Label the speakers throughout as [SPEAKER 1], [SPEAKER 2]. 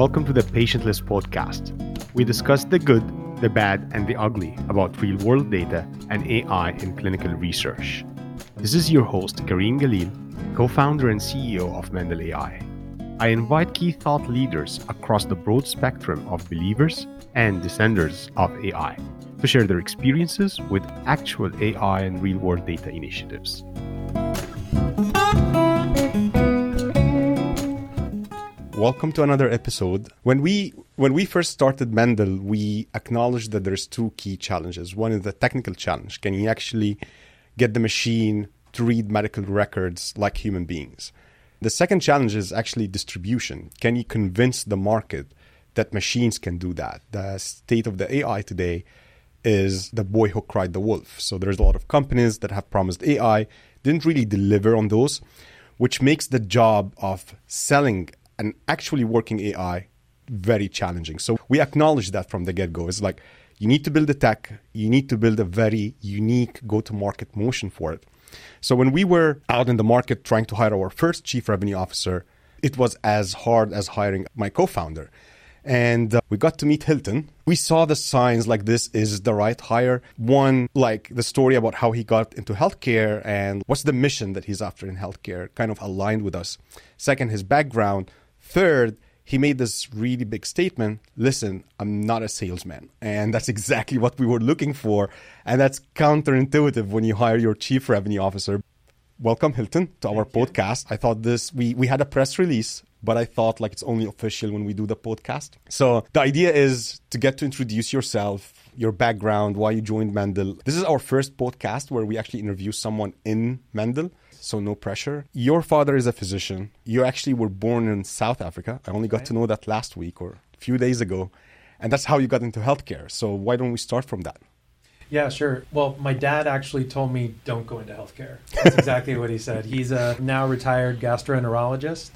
[SPEAKER 1] Welcome to the Patientless podcast. We discuss the good, the bad, and the ugly about real world data and AI in clinical research. This is your host, Karim Galil, co founder and CEO of Mendel AI. I invite key thought leaders across the broad spectrum of believers and dissenters of AI to share their experiences with actual AI and real world data initiatives. Welcome to another episode. When we when we first started Mendel, we acknowledged that there's two key challenges. One is the technical challenge. Can you actually get the machine to read medical records like human beings? The second challenge is actually distribution. Can you convince the market that machines can do that? The state of the AI today is the boy who cried the wolf. So there's a lot of companies that have promised AI, didn't really deliver on those, which makes the job of selling an actually working AI very challenging. So we acknowledge that from the get go. It's like you need to build the tech, you need to build a very unique go to market motion for it. So when we were out in the market trying to hire our first chief revenue officer, it was as hard as hiring my co founder. And uh, we got to meet Hilton. We saw the signs like this is the right hire. One, like the story about how he got into healthcare and what's the mission that he's after in healthcare, kind of aligned with us. Second, his background Third, he made this really big statement listen, I'm not a salesman. And that's exactly what we were looking for. And that's counterintuitive when you hire your chief revenue officer. Welcome, Hilton, to our Thank podcast. You. I thought this, we, we had a press release, but I thought like it's only official when we do the podcast. So the idea is to get to introduce yourself, your background, why you joined Mendel. This is our first podcast where we actually interview someone in Mendel so no pressure. Your father is a physician. You actually were born in South Africa. I only got to know that last week or a few days ago. And that's how you got into healthcare. So why don't we start from that?
[SPEAKER 2] Yeah, sure. Well, my dad actually told me don't go into healthcare. That's exactly what he said. He's a now retired gastroenterologist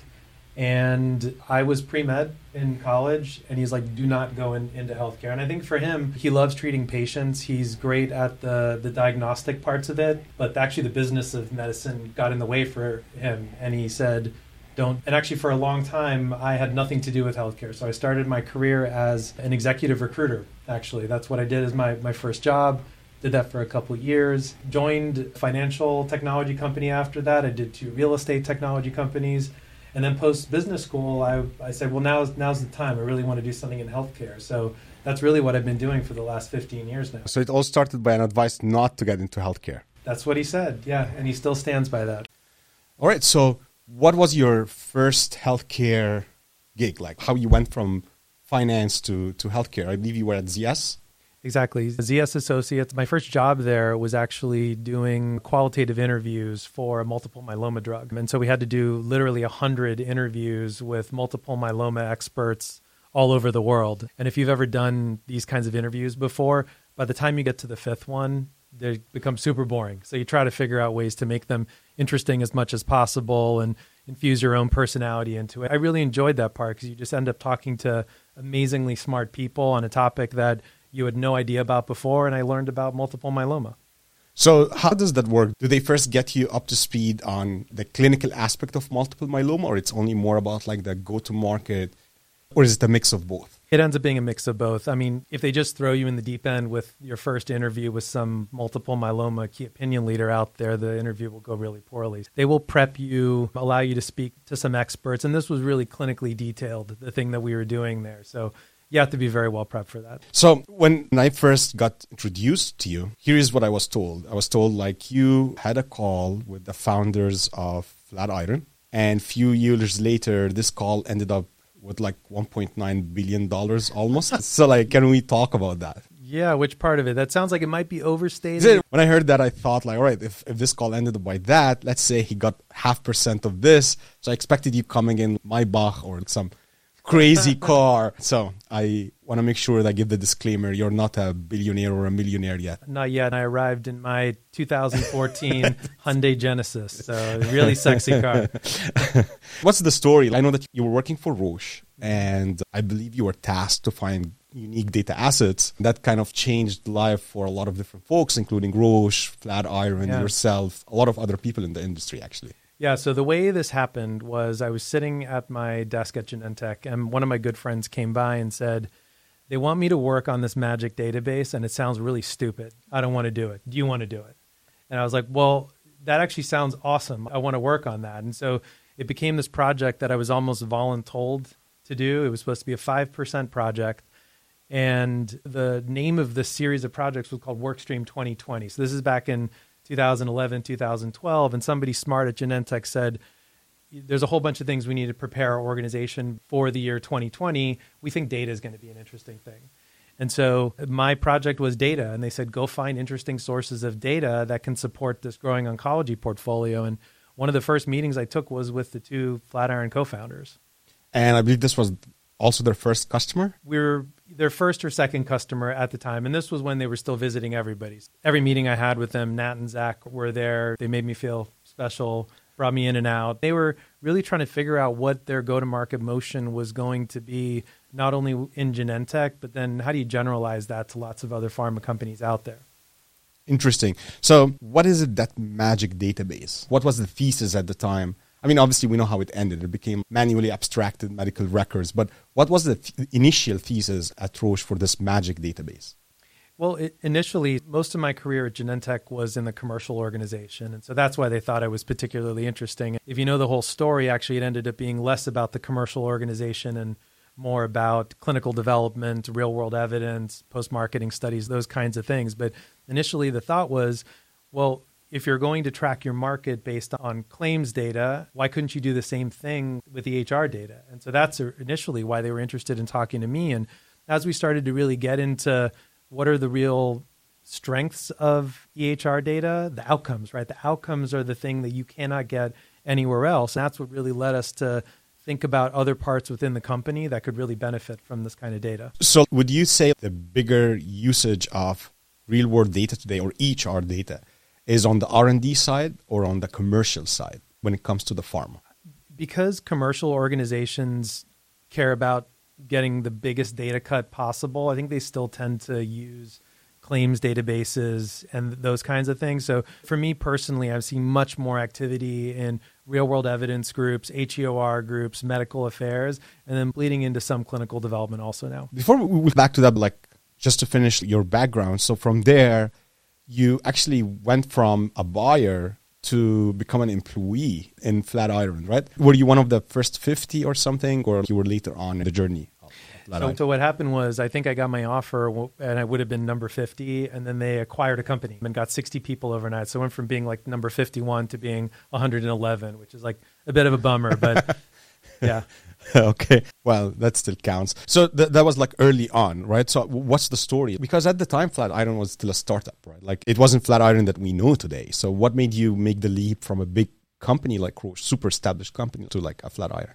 [SPEAKER 2] and I was pre med in college, and he's like, "Do not go in, into healthcare." And I think for him, he loves treating patients. He's great at the the diagnostic parts of it, but actually, the business of medicine got in the way for him. And he said, "Don't." And actually, for a long time, I had nothing to do with healthcare. So I started my career as an executive recruiter. Actually, that's what I did as my my first job. Did that for a couple years. Joined financial technology company after that. I did two real estate technology companies and then post business school, I, I said, well, now's, now's the time. I really want to do something in healthcare. So that's really what I've been doing for the last 15 years now.
[SPEAKER 1] So it all started by an advice not to get into healthcare.
[SPEAKER 2] That's what he said, yeah. And he still stands by that.
[SPEAKER 1] All right. So what was your first healthcare gig? Like how you went from finance to, to healthcare? I believe you were at ZS.
[SPEAKER 2] Exactly. ZS Associates. My first job there was actually doing qualitative interviews for a multiple myeloma drug. And so we had to do literally 100 interviews with multiple myeloma experts all over the world. And if you've ever done these kinds of interviews before, by the time you get to the fifth one, they become super boring. So you try to figure out ways to make them interesting as much as possible and infuse your own personality into it. I really enjoyed that part because you just end up talking to amazingly smart people on a topic that you had no idea about before, and I learned about multiple myeloma.
[SPEAKER 1] So, how does that work? Do they first get you up to speed on the clinical aspect of multiple myeloma, or it's only more about like the go to market, or is it a mix of both?
[SPEAKER 2] It ends up being a mix of both. I mean, if they just throw you in the deep end with your first interview with some multiple myeloma key opinion leader out there, the interview will go really poorly. They will prep you, allow you to speak to some experts, and this was really clinically detailed, the thing that we were doing there. So, you have to be very well prepped for that.
[SPEAKER 1] So when I first got introduced to you, here is what I was told. I was told like you had a call with the founders of Flatiron, and a few years later, this call ended up with like 1.9 billion dollars almost. so like, can we talk about that?
[SPEAKER 2] Yeah, which part of it? That sounds like it might be overstated.
[SPEAKER 1] When I heard that, I thought like, all right, if, if this call ended up by that, let's say he got half percent of this, so I expected you coming in Maybach or some crazy car. So I want to make sure that I give the disclaimer: you're not a billionaire or a millionaire yet.
[SPEAKER 2] Not yet. I arrived in my 2014 Hyundai Genesis, so really sexy car.
[SPEAKER 1] What's the story? I know that you were working for Roche, and I believe you were tasked to find unique data assets that kind of changed life for a lot of different folks, including Roche, Flatiron, yeah. yourself, a lot of other people in the industry, actually.
[SPEAKER 2] Yeah, so the way this happened was I was sitting at my desk at Genentech, and one of my good friends came by and said, They want me to work on this magic database, and it sounds really stupid. I don't want to do it. Do you want to do it? And I was like, Well, that actually sounds awesome. I want to work on that. And so it became this project that I was almost voluntold to do. It was supposed to be a 5% project. And the name of this series of projects was called Workstream 2020. So this is back in 2011, 2012. And somebody smart at Genentech said, there's a whole bunch of things we need to prepare our organization for the year 2020. We think data is going to be an interesting thing. And so my project was data, and they said, go find interesting sources of data that can support this growing oncology portfolio. And one of the first meetings I took was with the two Flatiron co founders.
[SPEAKER 1] And I believe this was also their first customer?
[SPEAKER 2] We were their first or second customer at the time. And this was when they were still visiting everybody's. Every meeting I had with them, Nat and Zach were there. They made me feel special, brought me in and out. They were really trying to figure out what their go to market motion was going to be, not only in Genentech, but then how do you generalize that to lots of other pharma companies out there?
[SPEAKER 1] Interesting. So, what is it that magic database? What was the thesis at the time? I mean, obviously, we know how it ended. It became manually abstracted medical records. But what was the th- initial thesis at Roche for this magic database?
[SPEAKER 2] Well, it, initially, most of my career at Genentech was in the commercial organization. And so that's why they thought I was particularly interesting. If you know the whole story, actually, it ended up being less about the commercial organization and more about clinical development, real world evidence, post marketing studies, those kinds of things. But initially, the thought was well, if you're going to track your market based on claims data, why couldn't you do the same thing with the EHR data? And so that's initially why they were interested in talking to me. And as we started to really get into what are the real strengths of EHR data, the outcomes, right? The outcomes are the thing that you cannot get anywhere else. And that's what really led us to think about other parts within the company that could really benefit from this kind of data.
[SPEAKER 1] So, would you say the bigger usage of real world data today or EHR data is on the R&D side or on the commercial side when it comes to the pharma?
[SPEAKER 2] Because commercial organizations care about getting the biggest data cut possible, I think they still tend to use claims databases and those kinds of things. So for me personally, I've seen much more activity in real world evidence groups, HEOR groups, medical affairs, and then bleeding into some clinical development also now.
[SPEAKER 1] Before we move back to that, like just to finish your background. So from there, you actually went from a buyer to become an employee in Flatiron, right? Were you one of the first 50 or something, or you were later on in the journey?
[SPEAKER 2] So, so, what happened was I think I got my offer and I would have been number 50 and then they acquired a company and got 60 people overnight. So I went from being like number 51 to being 111, which is like a bit of a bummer, but yeah.
[SPEAKER 1] okay. Well, that still counts. So th- that was like early on, right? So what's the story? Because at the time, Flatiron was still a startup, right? Like it wasn't Flatiron that we know today. So what made you make the leap from a big company like Roche, super established company, to like a Flatiron?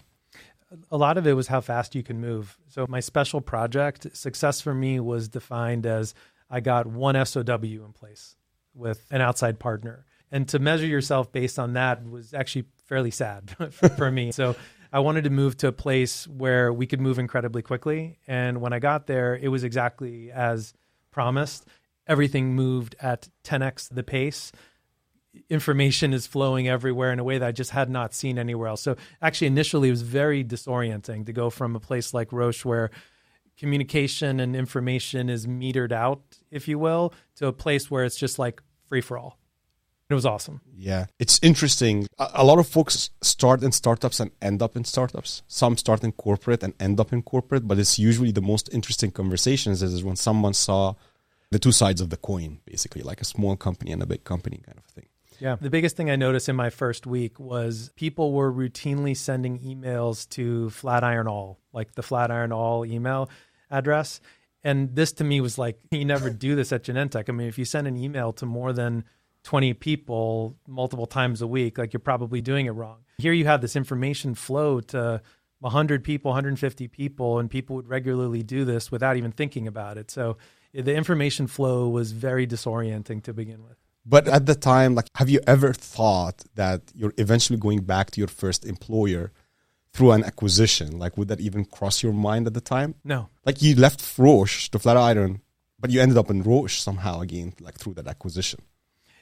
[SPEAKER 2] a lot of it was how fast you can move. So my special project success for me was defined as I got one SOW in place with an outside partner. And to measure yourself based on that was actually fairly sad for me. So I wanted to move to a place where we could move incredibly quickly. And when I got there, it was exactly as promised. Everything moved at 10x the pace information is flowing everywhere in a way that I just had not seen anywhere else. So actually, initially, it was very disorienting to go from a place like Roche where communication and information is metered out, if you will, to a place where it's just like free for all. It was awesome.
[SPEAKER 1] Yeah, it's interesting. A, lot of folks start in startups and end up in startups. Some start in corporate and end up in corporate, but it's usually the most interesting conversations is when someone saw the two sides of the coin, basically, like a small company and a big company kind of thing.
[SPEAKER 2] Yeah. The biggest thing I noticed in my first week was people were routinely sending emails to Flatiron All, like the Flatiron All email address. And this to me was like, you never do this at Genentech. I mean, if you send an email to more than 20 people multiple times a week, like you're probably doing it wrong. Here you have this information flow to 100 people, 150 people, and people would regularly do this without even thinking about it. So the information flow was very disorienting to begin with.
[SPEAKER 1] But at the time, like, have you ever thought that you're eventually going back to your first employer through an acquisition? Like, would that even cross your mind at the time?
[SPEAKER 2] No.
[SPEAKER 1] Like, you left Roche to Flatiron, but you ended up in Roche somehow again, like through that acquisition.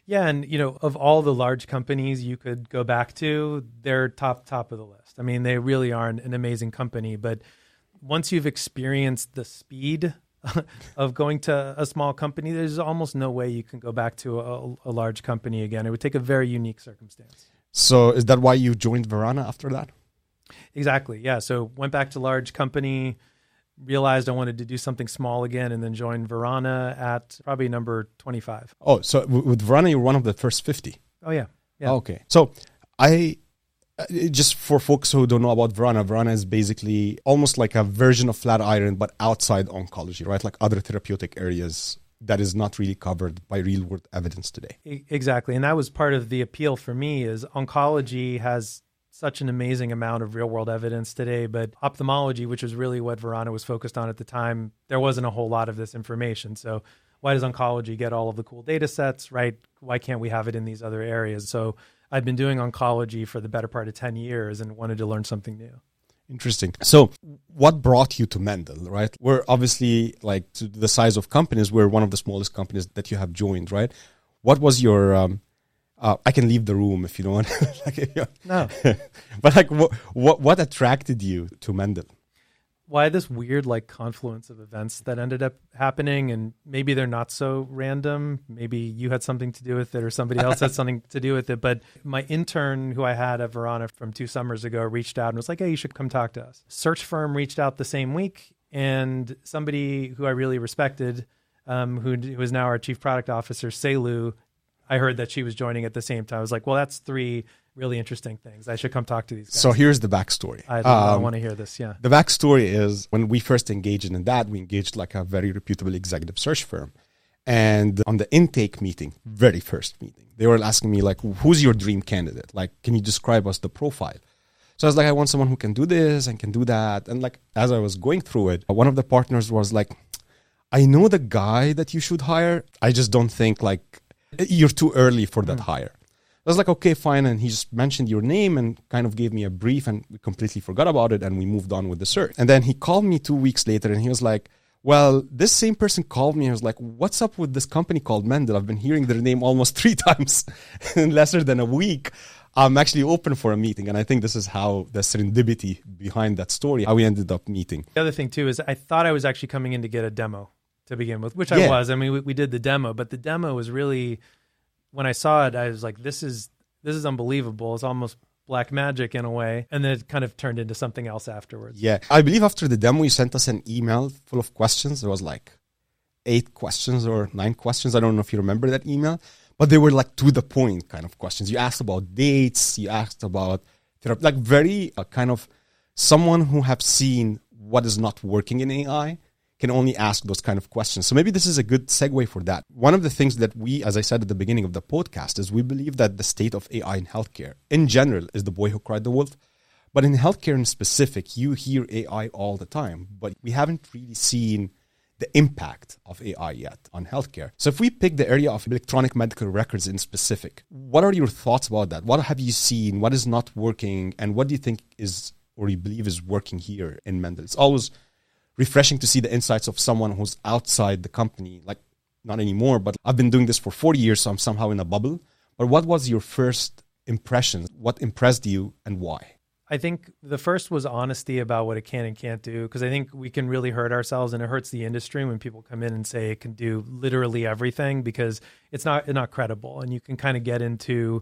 [SPEAKER 2] Yeah, and you know, of all the large companies you could go back to, they're top top of the list. I mean, they really are an, an amazing company, but once you've experienced the speed of going to a small company, there's almost no way you can go back to a, a large company again. It would take a very unique circumstance.
[SPEAKER 1] So is that why you joined Verana after that?
[SPEAKER 2] Exactly. Yeah. So went back to large company, realized I wanted to do something small again, and then joined Verana at probably number 25.
[SPEAKER 1] Oh, so with Verana, you're one of the first 50.
[SPEAKER 2] Oh, yeah. Yeah.
[SPEAKER 1] Okay. So I uh, just for folks who don't know about Verana, Verana is basically almost like a version of Flatiron, but outside oncology, right? Like other therapeutic areas that is not really covered by real world evidence today.
[SPEAKER 2] Exactly. And that was part of the appeal for me is oncology has such an amazing amount of real world evidence today, but ophthalmology, which is really what Verana was focused on at the time, there wasn't a whole lot of this information. So why does oncology get all of the cool data sets, right? Why can't we have it in these other areas? So I've been doing oncology for the better part of 10 years and wanted to learn something new.
[SPEAKER 1] Interesting. So, what brought you to Mendel, right? We're obviously like to the size of companies, we're one of the smallest companies that you have joined, right? What was your, um, uh, I can leave the room if you don't want. like,
[SPEAKER 2] no.
[SPEAKER 1] but like, what, what, what attracted you to Mendel?
[SPEAKER 2] why this weird like confluence of events that ended up happening and maybe they're not so random maybe you had something to do with it or somebody else had something to do with it but my intern who i had at verana from two summers ago reached out and was like hey you should come talk to us search firm reached out the same week and somebody who i really respected um, who, who is now our chief product officer selu i heard that she was joining at the same time i was like well that's three really interesting things. I should come talk to these guys.
[SPEAKER 1] So here's the backstory.
[SPEAKER 2] I, um, I want to hear this. Yeah.
[SPEAKER 1] The backstory is when we first engaged in that, we engaged like a very reputable executive search firm. And on the intake meeting, very first meeting, they were asking me like, who's your dream candidate? Like, can you describe us the profile? So I was like, I want someone who can do this and can do that. And like, as I was going through it, one of the partners was like, I know the guy that you should hire. I just don't think like you're too early for that mm. hire. I was like, okay, fine. And he just mentioned your name and kind of gave me a brief and we completely forgot about it and we moved on with the search. And then he called me two weeks later and he was like, well, this same person called me and was like, what's up with this company called Mendel? I've been hearing their name almost three times in lesser than a week. I'm actually open for a meeting. And I think this is how the serendipity behind that story, how we ended up meeting.
[SPEAKER 2] The other thing too is I thought I was actually coming in to get a demo to begin with, which yeah. I was. I mean, we, we did the demo, but the demo was really when I saw it, I was like, this is this is unbelievable. It's almost black magic in a way. And then it kind of turned into something else afterwards.
[SPEAKER 1] Yeah. I believe after the demo, you sent us an email full of questions. There was like eight questions or nine questions. I don't know if you remember that email, but they were like to the point kind of questions. You asked about dates, you asked about like very uh, kind of someone who have seen what is not working in AI can only ask those kind of questions. So maybe this is a good segue for that. One of the things that we, as I said at the beginning of the podcast, is we believe that the state of AI in healthcare in general is the boy who cried the wolf. But in healthcare in specific, you hear AI all the time, but we haven't really seen the impact of AI yet on healthcare. So if we pick the area of electronic medical records in specific, what are your thoughts about that? What have you seen? What is not working? And what do you think is or you believe is working here in Mendel? It's always refreshing to see the insights of someone who's outside the company. Like, not anymore, but I've been doing this for 40 years, so I'm somehow in a bubble. But what was your first impression? What impressed you and why?
[SPEAKER 2] I think the first was honesty about what it can and can't do because I think we can really hurt ourselves and it hurts the industry when people come in and say it can do literally everything because it's not it's not credible and you can kind of get into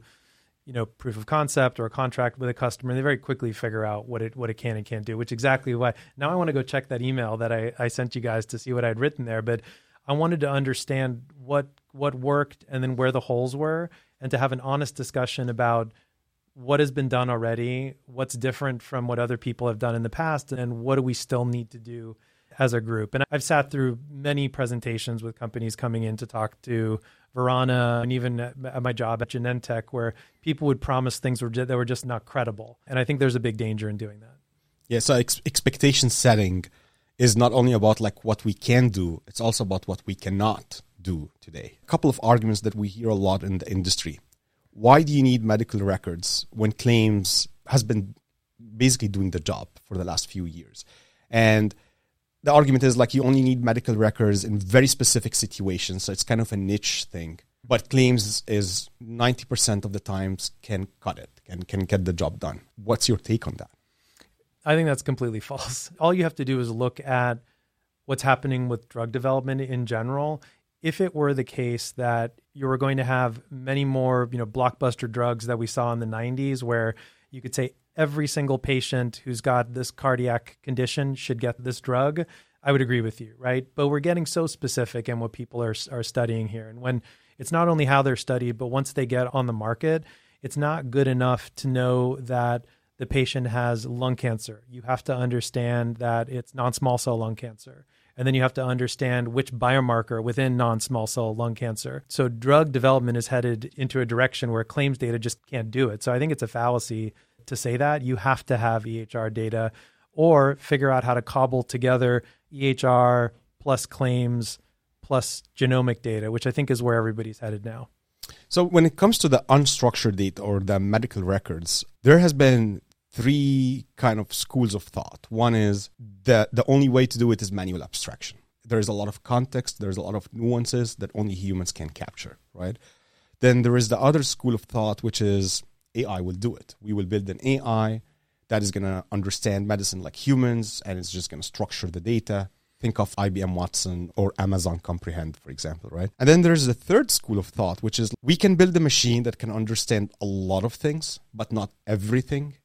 [SPEAKER 2] you know proof of concept or a contract with a customer they very quickly figure out what it what it can and can't do which exactly why now i want to go check that email that I, I sent you guys to see what i'd written there but i wanted to understand what what worked and then where the holes were and to have an honest discussion about what has been done already what's different from what other people have done in the past and what do we still need to do as a group. And I've sat through many presentations with companies coming in to talk to Verana and even at my job at Genentech where people would promise things that were just not credible. And I think there's a big danger in doing that.
[SPEAKER 1] Yeah, so ex- expectation setting is not only about like what we can do, it's also about what we cannot do today. A couple of arguments that we hear a lot in the industry. Why do you need medical records when claims has been basically doing the job for the last few years? And the argument is like you only need medical records in very specific situations. So it's kind of a niche thing. but claims is 90% of the times can cut it and can get the job done. What's your take on that?
[SPEAKER 2] I think that's completely false. All you have to do is look at what's happening with drug development in general. If it were the case that you were going to have many more, you know, blockbuster drugs that we saw in the 90s where you could say every single patient who's got this cardiac condition should get this drug, I would agree with you, right? But we're getting so specific in what people are are studying here. And when it's not only how they're studied, but once they get on the market, it's not good enough to know that the patient has lung cancer. You have to understand that it's non small cell lung cancer. And then you have to understand which biomarker within non small cell lung cancer. So, drug development is headed into a direction where claims data just can't do it. So, I think it's a fallacy to say that. You have to have EHR data or figure out how to cobble together EHR plus claims plus genomic data, which I think is where everybody's headed now.
[SPEAKER 1] So, when it comes to the unstructured data or the medical records, there has been three kind of schools of thought. One is that the only way to do it is manual abstraction. There's a lot of context, there's a lot of nuances that only humans can capture, right? Then there is the other school of thought, which is AI will do it. We will build an AI that is going to understand medicine like humans and it's just going to structure the data. Think of IBM Watson or Amazon Comprehend, for example, right? And then there's the third school of thought, which is we can build a machine that can understand a lot of things, but not everything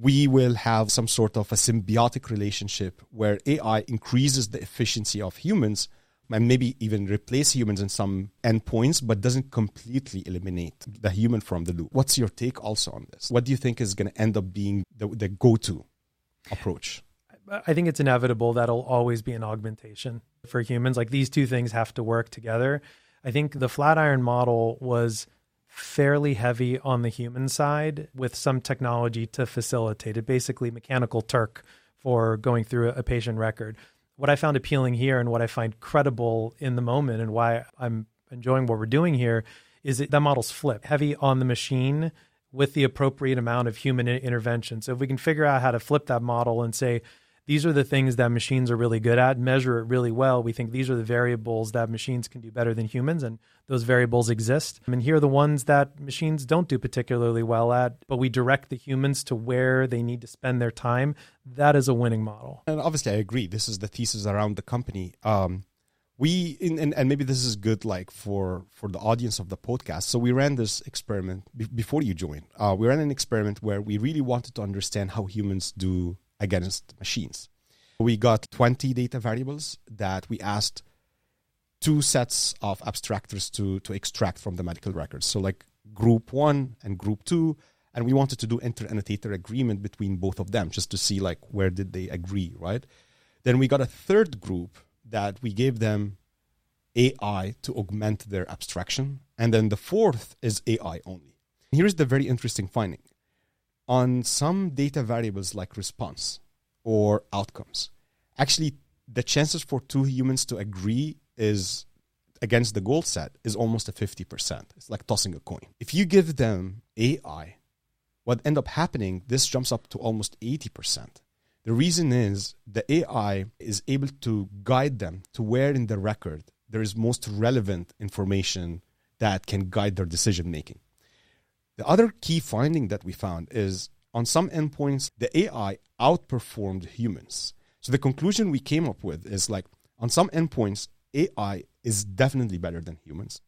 [SPEAKER 1] we will have some sort of a symbiotic relationship where AI increases the efficiency of humans and maybe even replace humans in some endpoints, but doesn't completely eliminate the human from the loop. What's your take also on this? What do you think is going to end up being the, the go to approach?
[SPEAKER 2] I think it's inevitable that'll always be an augmentation for humans. Like these two things have to work together. I think the Flatiron model was fairly heavy on the human side with some technology to facilitate it, basically mechanical Turk for going through a patient record. What I found appealing here and what I find credible in the moment and why I'm enjoying what we're doing here is that, that model's flip heavy on the machine with the appropriate amount of human intervention. So if we can figure out how to flip that model and say, these are the things that machines are really good at, measure it really well. We think these are the variables that machines can do better than humans, and those variables exist. And here are the ones that machines don't do particularly well at, but we direct the humans to where they need to spend their time. That is a winning model.
[SPEAKER 1] And obviously, I agree. This is the thesis around the company. Um, we in, and, and maybe this is good like for for the audience of the podcast so we ran this experiment be, before you joined uh, we ran an experiment where we really wanted to understand how humans do against machines. We got 20 data variables that we asked two sets of abstractors to, to extract from the medical records. So, like group one and group two. And we wanted to do inter-annotator agreement between both of them just to see like where did they agree, right? Then we got a third group that we gave them AI to augment their abstraction. And then the fourth is AI only. Here's the very interesting finding on some data variables like response or outcomes, actually the chances for two humans to agree is against the goal set is almost a 50%. It's like tossing a coin. If you give them AI, what end up happening, this jumps up to almost 80%. The reason is the AI is able to guide them to where in the record there is most relevant information that can guide their decision making. The other key finding that we found is on some endpoints, the AI outperformed humans. So the conclusion we came up with is like on some endpoints, AI is definitely better than humans.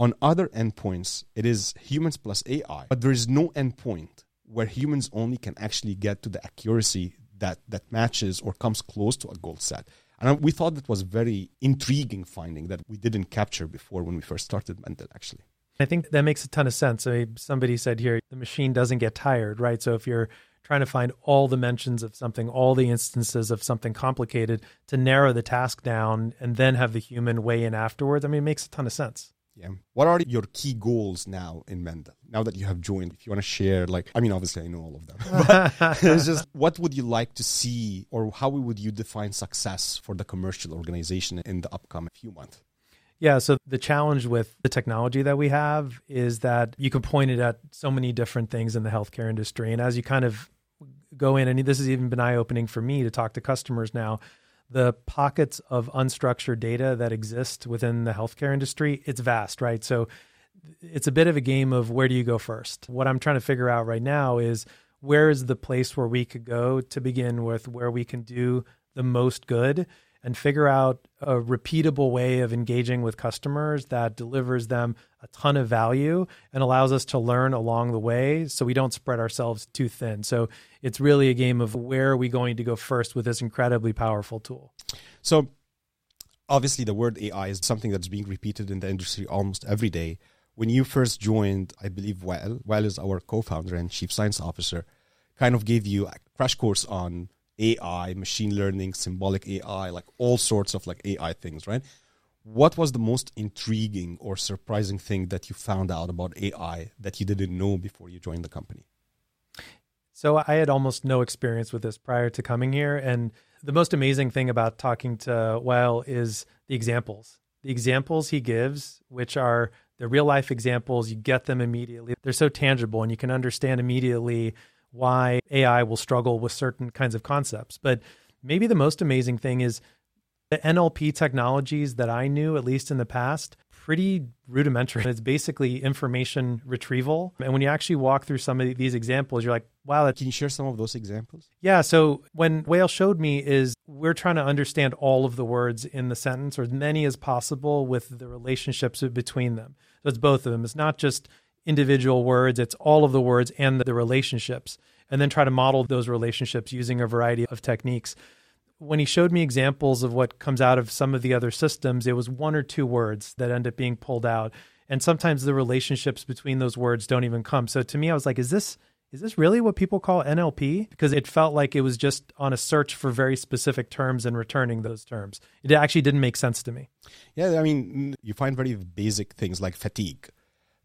[SPEAKER 1] On other endpoints, it is humans plus AI, but there is no endpoint where humans only can actually get to the accuracy that, that matches or comes close to a goal set. And uh, we thought that was very intriguing finding that we didn't capture before when we first started Mendel, actually.
[SPEAKER 2] I think that makes a ton of sense. I mean, somebody said here the machine doesn't get tired, right? So if you're trying to find all the mentions of something, all the instances of something complicated to narrow the task down and then have the human weigh in afterwards, I mean, it makes a ton of sense.
[SPEAKER 1] Yeah. What are your key goals now in Mendel? Now that you have joined, if you want to share, like, I mean, obviously I know all of them, but it's just what would you like to see or how would you define success for the commercial organization in the upcoming few months?
[SPEAKER 2] Yeah. So the challenge with the technology that we have is that you can point it at so many different things in the healthcare industry. And as you kind of go in, and this has even been eye opening for me to talk to customers now, the pockets of unstructured data that exist within the healthcare industry, it's vast, right? So it's a bit of a game of where do you go first. What I'm trying to figure out right now is where is the place where we could go to begin with, where we can do the most good and figure out a repeatable way of engaging with customers that delivers them a ton of value and allows us to learn along the way so we don't spread ourselves too thin. So it's really a game of where are we going to go first with this incredibly powerful tool.
[SPEAKER 1] So obviously the word AI is something that's being repeated in the industry almost every day. When you first joined, I believe Well, Wael is our co-founder and chief science officer, kind of gave you a crash course on AI, machine learning, symbolic AI, like all sorts of like AI things, right? What was the most intriguing or surprising thing that you found out about AI that you didn't know before you joined the company?
[SPEAKER 2] So I had almost no experience with this prior to coming here. And the most amazing thing about talking to Wael is the examples. The examples he gives, which are the real life examples, you get them immediately. They're so tangible and you can understand immediately why AI will struggle with certain kinds of concepts. But maybe the most amazing thing is the NLP technologies that I knew, at least in the past, pretty rudimentary. It's basically information retrieval. And when you actually walk through some of these examples, you're like, wow.
[SPEAKER 1] Can you share some of those examples?
[SPEAKER 2] Yeah. So when Wael showed me is we're trying to understand all of the words in the sentence or as many as possible with the relationships between them. So it's both of them. It's not just individual words, it's all of the words and the relationships, and then try to model those relationships using a variety of techniques. When he showed me examples of what comes out of some of the other systems, it was one or two words that end up being pulled out. And sometimes the relationships between those words don't even come. So to me, I was like, is this is this really what people call NLP? Because it felt like it was just on a search for very specific terms and returning those terms. It actually didn't make sense to me.
[SPEAKER 1] Yeah, I mean, you find very basic things like fatigue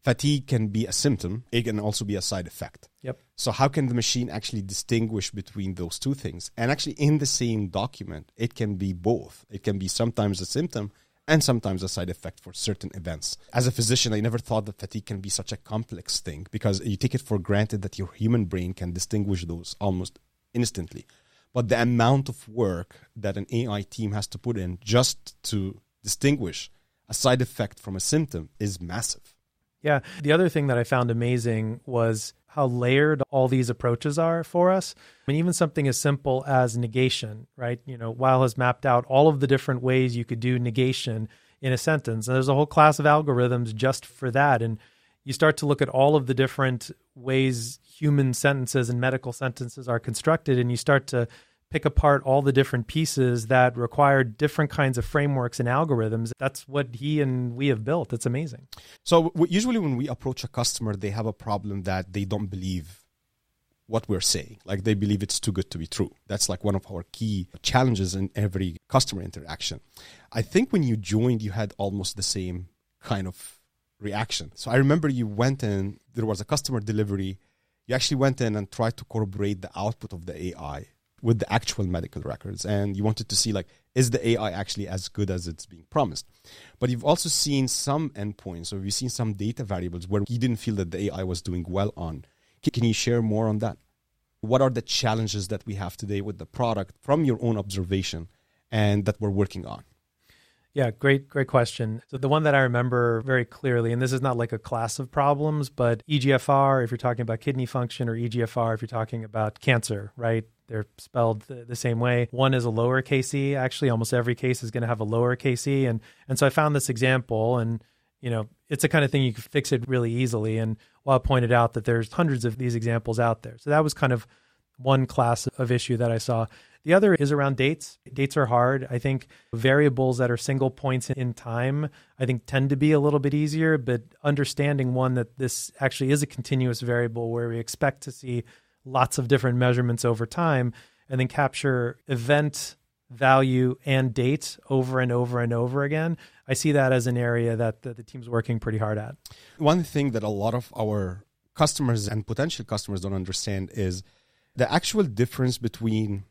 [SPEAKER 1] fatigue can be a symptom it can also be a side effect.
[SPEAKER 2] Yep.
[SPEAKER 1] So how can the machine actually distinguish between those two things? And actually in the same document it can be both. It can be sometimes a symptom and sometimes a side effect for certain events. As a physician i never thought that fatigue can be such a complex thing because you take it for granted that your human brain can distinguish those almost instantly. But the amount of work that an ai team has to put in just to distinguish a side effect from a symptom is massive
[SPEAKER 2] yeah. The other thing that I found amazing was how layered all these approaches are for us. I mean, even something as simple as negation, right? You know, Wael has mapped out all of the different ways you could do negation in a sentence. And there's a whole class of algorithms just for that. And you start to look at all of the different ways human sentences and medical sentences are constructed, and you start to pick apart all the different pieces that require different kinds of frameworks and algorithms. That's what he and we have built. It's amazing.
[SPEAKER 1] So, usually, when we approach a customer, they have a problem that they don't believe what we're saying. Like they believe it's too good to be true. That's like one of our key challenges in every customer interaction. I think when you joined, you had almost the same kind of reaction. So I remember you went in, there was a customer delivery. You actually went in and tried to corroborate the output of the AI with the actual medical records and you wanted to see like is the ai actually as good as it's being promised? But you've also seen some endpoints or you've seen some data variables where you didn't feel that the ai was doing well on. Can you share more on that? What are the challenges that we have today with the product from your own observation and that we're working on
[SPEAKER 2] yeah, great, great question. So the one that I remember very clearly, and this is not like a class of problems, but EGFR, if you're talking about kidney function, or EGFR, if you're talking about cancer, right? They're spelled the, the same way. One is a lowercase e. Actually, almost every case is going to have a lowercase e. And and so I found this example, and you know, it's a kind of thing you can fix it really easily. And while I pointed out that there's hundreds of these examples out there, so that was kind of one class of issue that I saw. The other is around dates. Dates are hard. I think variables that are single points in time, I think tend to be a little bit easier, but understanding one that this actually is a continuous variable where we expect to see lots of different measurements over time and then capture event value and date over and over and over again. I see that as an area that the, the team's working pretty hard at.
[SPEAKER 1] One thing that a lot of our customers and potential customers don't understand is the actual difference between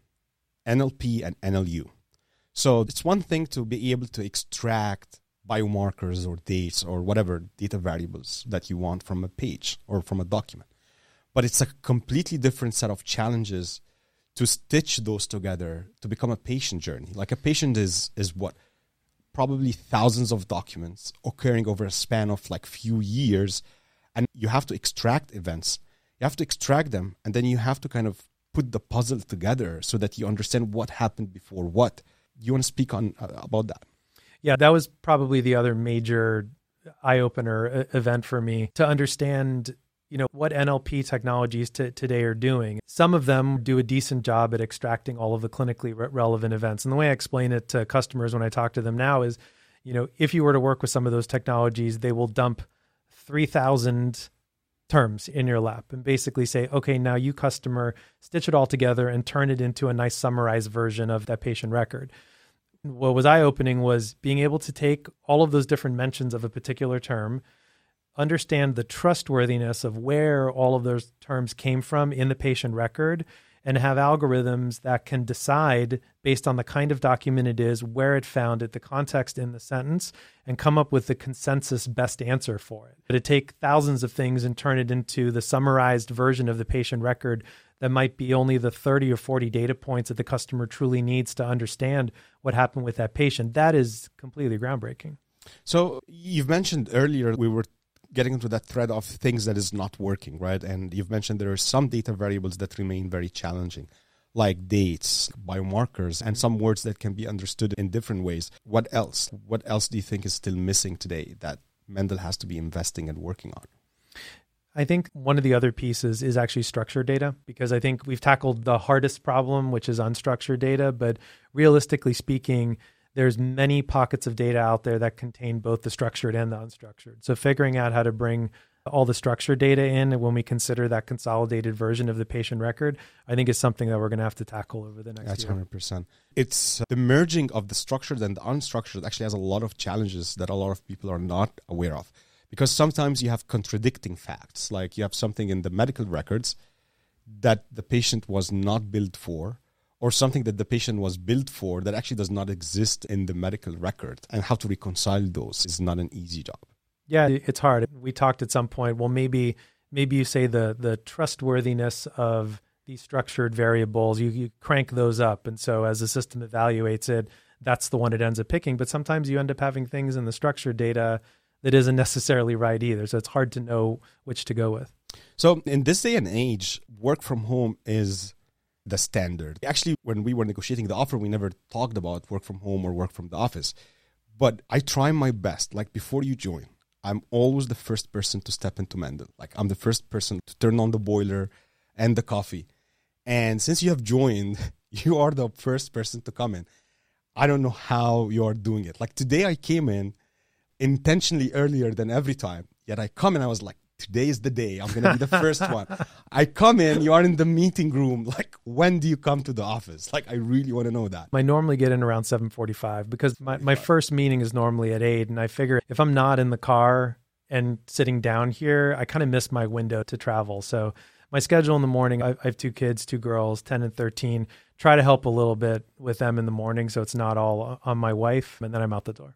[SPEAKER 1] NLP and NLU. So it's one thing to be able to extract biomarkers or dates or whatever data variables that you want from a page or from a document. But it's a completely different set of challenges to stitch those together to become a patient journey. Like a patient is is what probably thousands of documents occurring over a span of like few years and you have to extract events you have to extract them and then you have to kind of put the puzzle together so that you understand what happened before what you want to speak on uh, about that
[SPEAKER 2] yeah that was probably the other major eye-opener event for me to understand you know what NLP technologies t- today are doing. Some of them do a decent job at extracting all of the clinically re- relevant events. And the way I explain it to customers when I talk to them now is, you know, if you were to work with some of those technologies, they will dump 3,000 terms in your lap and basically say, okay, now you customer stitch it all together and turn it into a nice summarized version of that patient record. What was eye opening was being able to take all of those different mentions of a particular term understand the trustworthiness of where all of those terms came from in the patient record and have algorithms that can decide based on the kind of document it is, where it found it, the context in the sentence, and come up with the consensus best answer for it. But take thousands of things and turn it into the summarized version of the patient record that might be only the 30 or 40 data points that the customer truly needs to understand what happened with that patient. That is completely groundbreaking.
[SPEAKER 1] So you've mentioned earlier we were getting into that thread of things that is not working, right? And you've mentioned there are some data variables that remain very challenging, like dates, biomarkers, and some words that can be understood in different ways. What else? What else do you think is still missing today that Mendel has to be investing and working on?
[SPEAKER 2] I think one of the other pieces is actually structured data because I think we've tackled the hardest problem, which is unstructured data. But realistically speaking, there's many pockets of data out there that contain both the structured and the unstructured. So figuring out how to bring all the structured data in when we consider that consolidated version of the patient record, I think is something that we're going to have to tackle over the next
[SPEAKER 1] That's
[SPEAKER 2] year.
[SPEAKER 1] 100%. It's uh, the merging of the structured and the unstructured actually has a lot of challenges that a lot of people are not aware of. Because sometimes you have contradicting facts, like you have something in the medical records that the patient was not billed for, or something that the patient was billed for that actually does not exist in the medical record. And how to reconcile those is not an easy job.
[SPEAKER 2] Yeah, it's hard. We talked at some point, well, maybe maybe you say the the trustworthiness of these structured variables, you, you crank those up. And so as the system evaluates it, that's the one it ends up picking. But sometimes you end up having things in the structured data that isn't necessarily right either. So it's hard to know which to go with.
[SPEAKER 1] So in this day and age, work from home is the standard. Actually, when we were negotiating the offer, we never talked about work from home or work from the office. But I try my best. Like before you join, I'm always the first person to step into Mendel. Like I'm the first person to turn on the boiler and the coffee. And since you have joined, you are the first person to come in. I don't know how you are doing it. Like today, I came in intentionally earlier than every time. Yet I come and I was like, today is the day. I'm going to be the first one. I come in, you are in the meeting room. Like, when do you come to the office? Like, I really want to know that.
[SPEAKER 2] I normally get in around 7:45 because my, my first meeting is normally at 8 and I figure if I'm not in the car and sitting down here, I kind of miss my window to travel. So, my schedule in the morning, I, I have two kids, two girls, 10 and 13. Try to help a little bit with them in the morning so it's not all on my wife and then I'm out the door.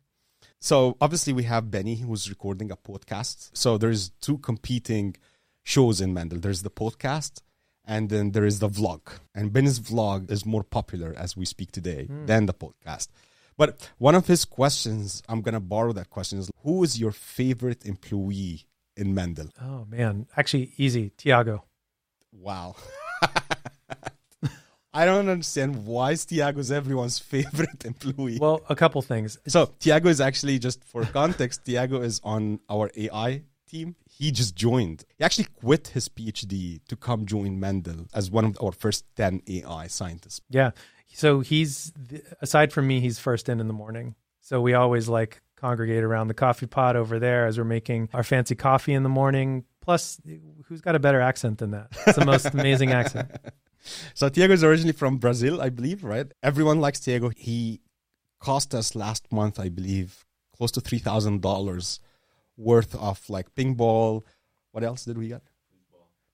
[SPEAKER 1] So obviously we have Benny who's recording a podcast. So there's two competing shows in Mendel. There's the podcast and then there is the vlog. And Benny's vlog is more popular as we speak today mm. than the podcast. But one of his questions, I'm going to borrow that question, is who is your favorite employee in Mendel?
[SPEAKER 2] Oh, man. Actually, easy. Tiago.
[SPEAKER 1] Wow. I don't understand why is Tiago's everyone's favorite employee.
[SPEAKER 2] Well, a couple things.
[SPEAKER 1] So Tiago is actually just for context. Tiago is on our AI team. He just joined. He actually quit his PhD to come join Mendel as one of our first ten AI scientists.
[SPEAKER 2] Yeah. So he's aside from me, he's first in in the morning. So we always like congregate around the coffee pot over there as we're making our fancy coffee in the morning. Plus, who's got a better accent than that? It's the most amazing accent.
[SPEAKER 1] So Tiago is originally from Brazil, I believe, right? Everyone likes Tiago. He cost us last month, I believe, close to three thousand dollars worth of like ping ball. What else did we get?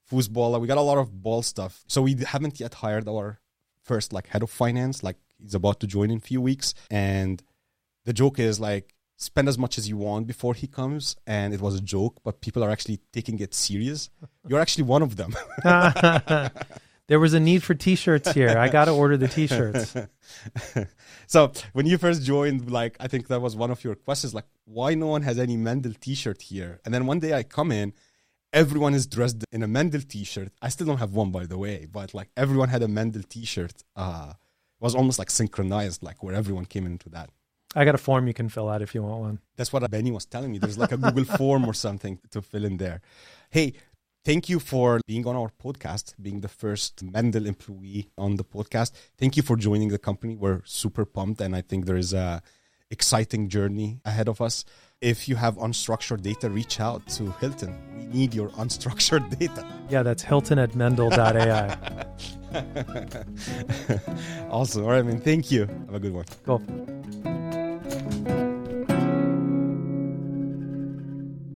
[SPEAKER 1] Foosball. We got a lot of ball stuff. So we haven't yet hired our first like head of finance. Like he's about to join in a few weeks. And the joke is like spend as much as you want before he comes. And it was a joke, but people are actually taking it serious. You're actually one of them.
[SPEAKER 2] There was a need for T-shirts here. I got to order the T-shirts.
[SPEAKER 1] so when you first joined, like I think that was one of your questions, like why no one has any Mendel T-shirt here? And then one day I come in, everyone is dressed in a Mendel T-shirt. I still don't have one, by the way, but like everyone had a Mendel T-shirt. Uh, it was almost like synchronized, like where everyone came into that.
[SPEAKER 2] I got a form you can fill out if you want one.
[SPEAKER 1] That's what Benny was telling me. There's like a Google form or something to fill in there. Hey, thank you for being on our podcast, being the first Mendel employee on the podcast. Thank you for joining the company. We're super pumped, and I think there is a exciting journey ahead of us. If you have unstructured data, reach out to Hilton. We need your unstructured data.
[SPEAKER 2] Yeah, that's hilton at mendel.ai.
[SPEAKER 1] awesome. All right, man. Thank you. Have a good one.
[SPEAKER 2] Cool.